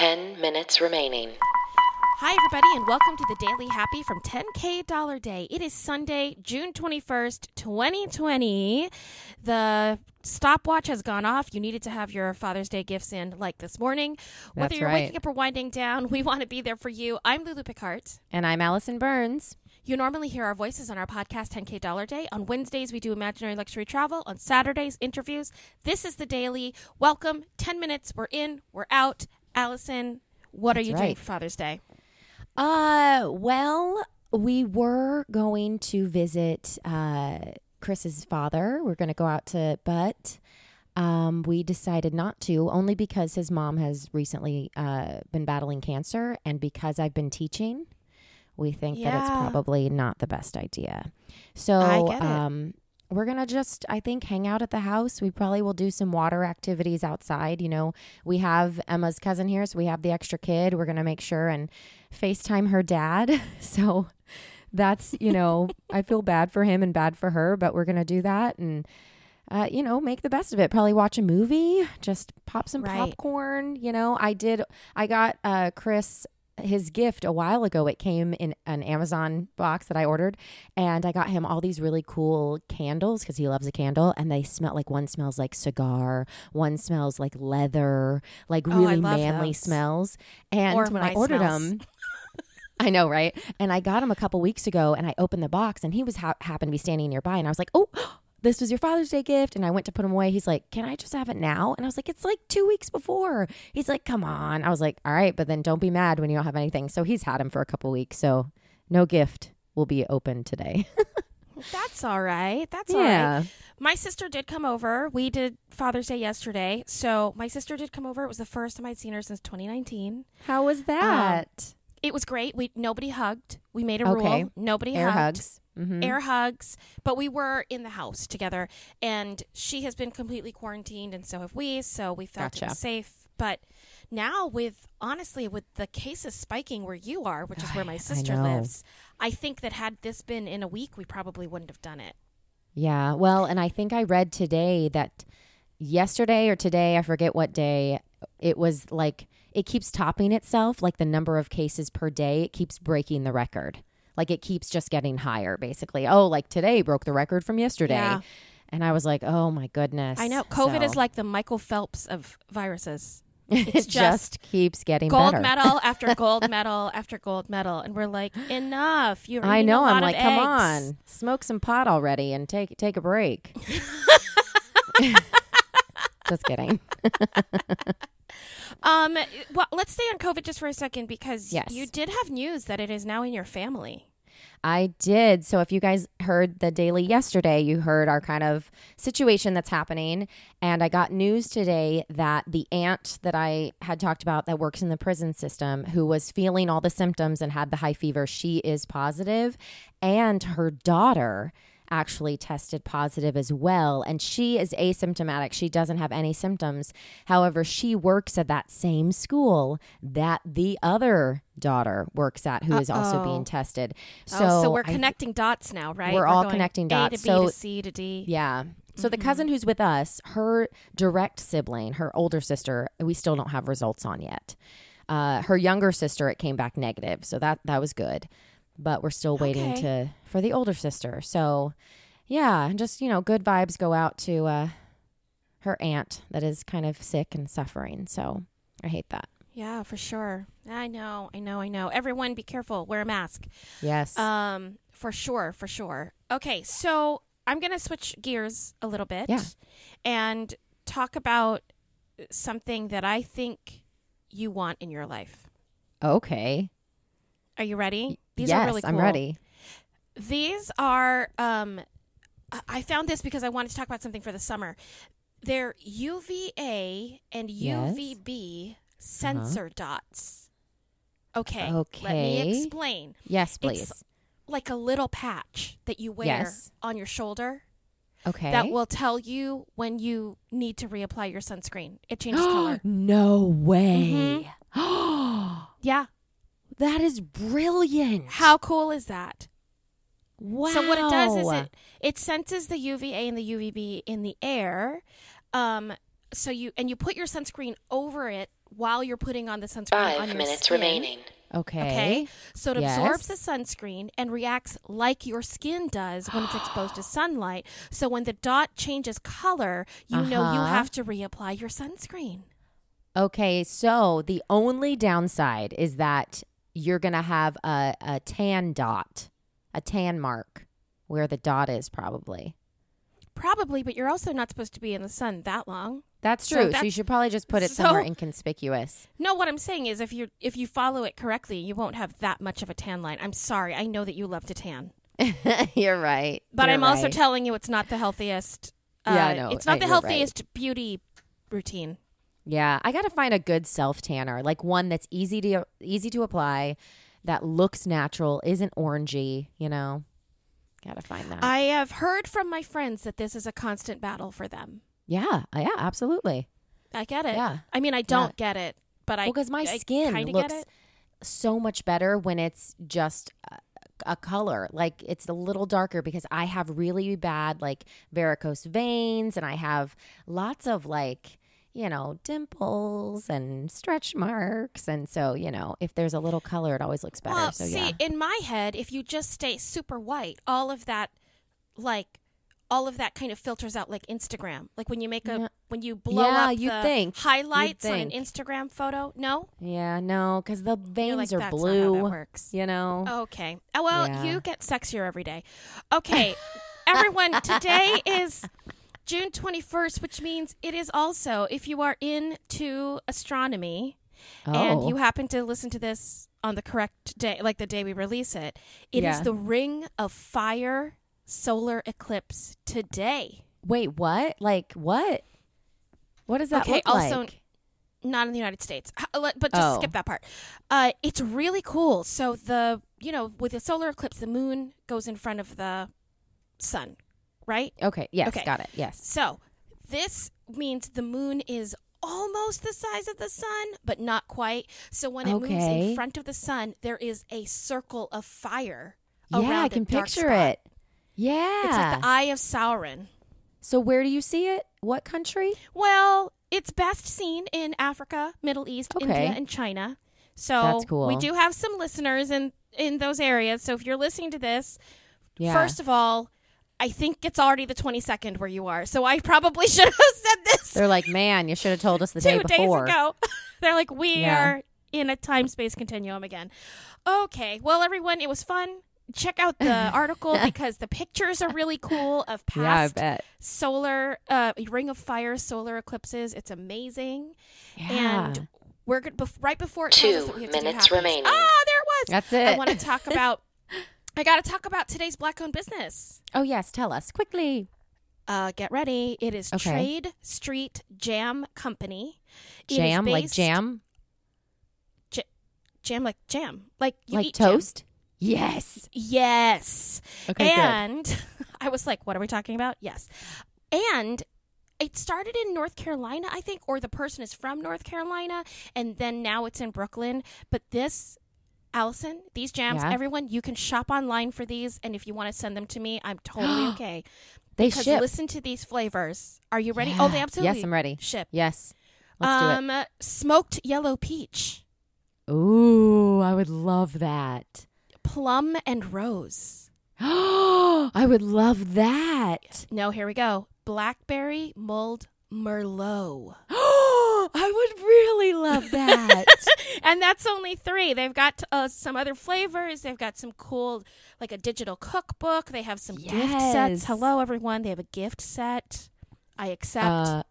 10 minutes remaining. Hi, everybody, and welcome to the Daily Happy from 10K Dollar Day. It is Sunday, June 21st, 2020. The stopwatch has gone off. You needed to have your Father's Day gifts in like this morning. Whether That's you're right. waking up or winding down, we want to be there for you. I'm Lulu Picard. And I'm Allison Burns. You normally hear our voices on our podcast 10K Dollar Day. On Wednesdays, we do imaginary luxury travel. On Saturdays, interviews. This is the daily. Welcome. 10 minutes. We're in, we're out. Allison, what are That's you doing for Father's Day? Uh, well, we were going to visit uh, Chris's father. We're going to go out to, but um, we decided not to, only because his mom has recently uh, been battling cancer, and because I've been teaching, we think that it's probably not the best idea. So, I get it. um, we're gonna just, I think, hang out at the house. We probably will do some water activities outside. You know, we have Emma's cousin here, so we have the extra kid. We're gonna make sure and FaceTime her dad. So that's, you know, I feel bad for him and bad for her, but we're gonna do that and. Uh, you know, make the best of it. Probably watch a movie, just pop some Right. popcorn. You know, I did. I got uh, Chris his gift a while ago. It came in an Amazon box that I ordered, and I got him all these really cool candles because he loves a candle, and they smell like one smells like cigar, one smells like leather, like Oh, really manly those. smells. And Or when I ordered smells. them. I know, right? And I got him a couple weeks ago, and I opened the box, and he was ha- happened to be standing nearby, and I was like, "Oh, this was your Father's Day gift." And I went to put him away. He's like, "Can I just have it now?" And I was like, "It's like two weeks before." He's like, "Come on." I was like, "All right, but then don't be mad when you don't have anything." So he's had him for a couple weeks, so no gift will be open today. That's all right. That's all right. My sister did come over. We did Father's Day yesterday. So my sister did come over. It was the first time I'd seen her since 2019. how was um, that? It was great. We nobody hugged. We made a Okay. rule. Nobody Air hugged. hugs. Mm-hmm. Air hugs, but we were in the house together, and she has been completely quarantined, and so have we. So we felt Gotcha. safe. But now, with honestly, with the cases spiking where you are, which is where my sister know. lives, I think that had this been in a week, we probably wouldn't have done it. Yeah. Well, and I think I read today that yesterday or today, I forget what day, it was like it keeps topping itself, like the number of cases per day, it keeps breaking the record. Like it keeps just getting higher, basically. Oh, like today broke the record from yesterday. Yeah. And I was like, oh my goodness. I know COVID So, is like the Michael Phelps of viruses. it it's just, keeps getting Gold better. medal after gold medal after gold medal, and we're like, enough. You're I know. A lot I'm like, come eggs." on, smoke some pot already and take take a break. just kidding. Um, well, let's stay on COVID just for a second because Yes. you did have news that it is now in your family. I did. So if you guys heard the daily yesterday, you heard our kind of situation that's happening. And I got news today that the aunt that I had talked about that works in the prison system, who was feeling all the symptoms and had the high fever, she is positive, and her daughter actually tested positive as well and she is asymptomatic she doesn't have any symptoms however she works at that same school that the other daughter works at who is also Uh-oh. being tested so, oh, so we're I- connecting dots now, right? We're all going connecting A dots. to B So- to C to D. yeah. So the Mm-hmm. cousin who's with us, her direct sibling, her older sister, we still don't have results on yet. Uh, her younger sister, it came back negative, so that that was good. But we're still waiting Okay. to for the older sister. So yeah, and just you know, good vibes go out to uh, her aunt that is kind of sick and suffering. So I hate that. Yeah, for sure. I know, I know, I know. Everyone, be careful. Wear a mask. Yes. Um, for sure, for sure. Okay, so I'm gonna switch gears a little bit. Yeah. And talk about something that I think you want in your life. okay. Are you ready? These yes, are really cool. I'm ready. These are um I- found this because I wanted to talk about something for the summer. They're UVA and Yes. Uh-huh. UVB sensor dots. Okay. Okay. Let me explain. Yes, please. It's like a little patch that you wear Yes. on your shoulder okay. that will tell you when you need to reapply your sunscreen. It changes color. no way. Mm-hmm. Yeah. That is brilliant. How cool is that? Wow. So what it does is it it senses the UVA and the UVB in the air. Um, so you and you put your sunscreen over it while you're putting on the sunscreen on Five your minutes skin. remaining. Okay. Okay. So it absorbs the sunscreen and reacts like your skin does when it's exposed to sunlight. So when the dot changes color, you know you Uh-huh. have to reapply your sunscreen. Okay, so the only downside is that you're going to have a, a tan dot, a tan mark where the dot is probably. Probably, but you're also not supposed to be in the sun that long. That's So true. So, you should probably just put it somewhere inconspicuous. No, what I'm saying is if you if you follow it correctly, you won't have that much of a tan line. I'm sorry. I know that you love to tan. you're right. But You're I'm also telling you it's not the healthiest uh, Yeah, know. it's not I- the you're right. healthiest beauty routine. Yeah, I got to find a good self tanner, like one that's easy to easy to apply, that looks natural, isn't orangey. You know, got to find that. I have heard from my friends that this is a constant battle for them. yeah, yeah, absolutely. I get it. Yeah. I mean, I don't get it, but I Well, because my I skin looks so much better when it's just a color. Like it's a little darker because I have really bad like varicose veins and I have lots of like you know dimples and stretch marks and so you know if there's a little color it always looks better. Well, so see, yeah. in my head, if you just stay super white, all of that, like, all of that kind of filters out like Instagram. Like when you make a No. when you blow Yeah, up the think. You'd on an. Instagram photo. No, Yeah, no, because the veins like, are "That's not how blue. that works." You know. Okay. Oh, well, Yeah. you get sexier every day. Okay, everyone, today is June 21st, which means it is also, if you are into astronomy and Oh. you happen to listen to this on the correct day, like the day we release it, it is Yeah. the Ring of Fire solar eclipse today. Wait, what? Like what? What does that Okay, also- like? not in the United States, but just Oh. skip that part. Uh, it's really cool. So the you know with the solar eclipse, the moon goes in front of the sun, right? Okay. Yes. Okay. Got it. Yes. So this means the moon is almost the size of the sun, but not quite. So when it moves in front of the sun, there is a circle of fire. Yeah, I can picture spot. it. Yeah. It's like the Eye of Sauron. so where do you see it? What country? Well, it's best seen in Africa, Middle East, Okay. India, and China. So That's cool. we do have some listeners in in those areas. So if you're listening to this, Yeah. first of all, I think it's already the 22nd where you are. So I probably should have said this They're like, man, you should have told us the two day before. days ago. They're like, we Yeah. are in a time space continuum again. Okay. Well, everyone, it was fun. Check out the article because the pictures are really cool of Yeah, I past bet. solar uh, Ring of Fire solar eclipses. It's amazing. Yeah. And we're good bef- right before it tells us Two that we have to do minutes remaining. Ah, there it was. That's it. I want to talk about. I got to talk about today's black-owned business. oh yes, tell us quickly. Uh, get ready. It is Okay. Trade Street Jam Company. It Jam like based- jam, Jam like jam. Like you like eat jam. toast. Yes. Yes. Okay. good. and I was like, what are we talking about? Yes. And it started in North Carolina, I think, or the person is from North Carolina, and then now it's in Brooklyn. But this, Allison, these jams, Yeah. everyone, you can shop online for these, and if you want to send them to me, I'm totally okay. They Because ship. listen to these flavors. Are you ready? Oh, they Yeah. absolutely Yes, I'm ready. ship. Yes. Let's um, smoked yellow peach, do. Ooh, I would love that. plum and rose. Oh, I would love that. No, here we go. Blackberry mulled merlot. Would really love that. and that's only three. They've got uh, some other flavors. They've got some cool, like a digital cookbook. They have some gift sets. Hello, everyone. They have a gift set. I accept. uh,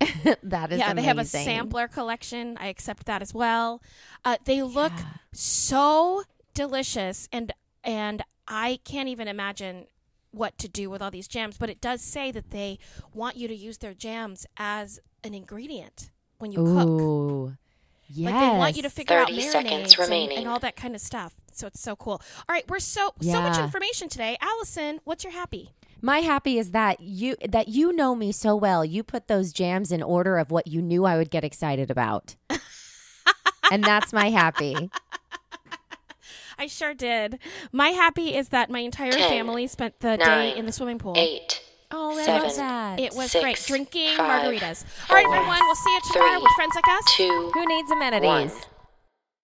that is yeah, they have a sampler collection. I accept that as well. Uh, they look Yeah. so delicious, and and I can't even imagine what to do with all these jams. But it does say that they want you to use their jams as an ingredient when you cook. Ooh. Yes. Like they want you to figure out 30 seconds marinades and, remaining. and all that kind of stuff. So it's so cool. All right, we're so so much information today. Allison, what's your happy? My happy is that you that you know me so well. You put those jams in order of what you knew I would get excited about. and that's my happy. I sure did. My happy is that my entire Ten, family spent the day in the swimming pool. Eight, Oh, I Seven. love that. It was Six, great. Drinking five, margaritas. All right, four, everyone. We'll see you tomorrow three, with friends like us. Two. Who needs One. amenities?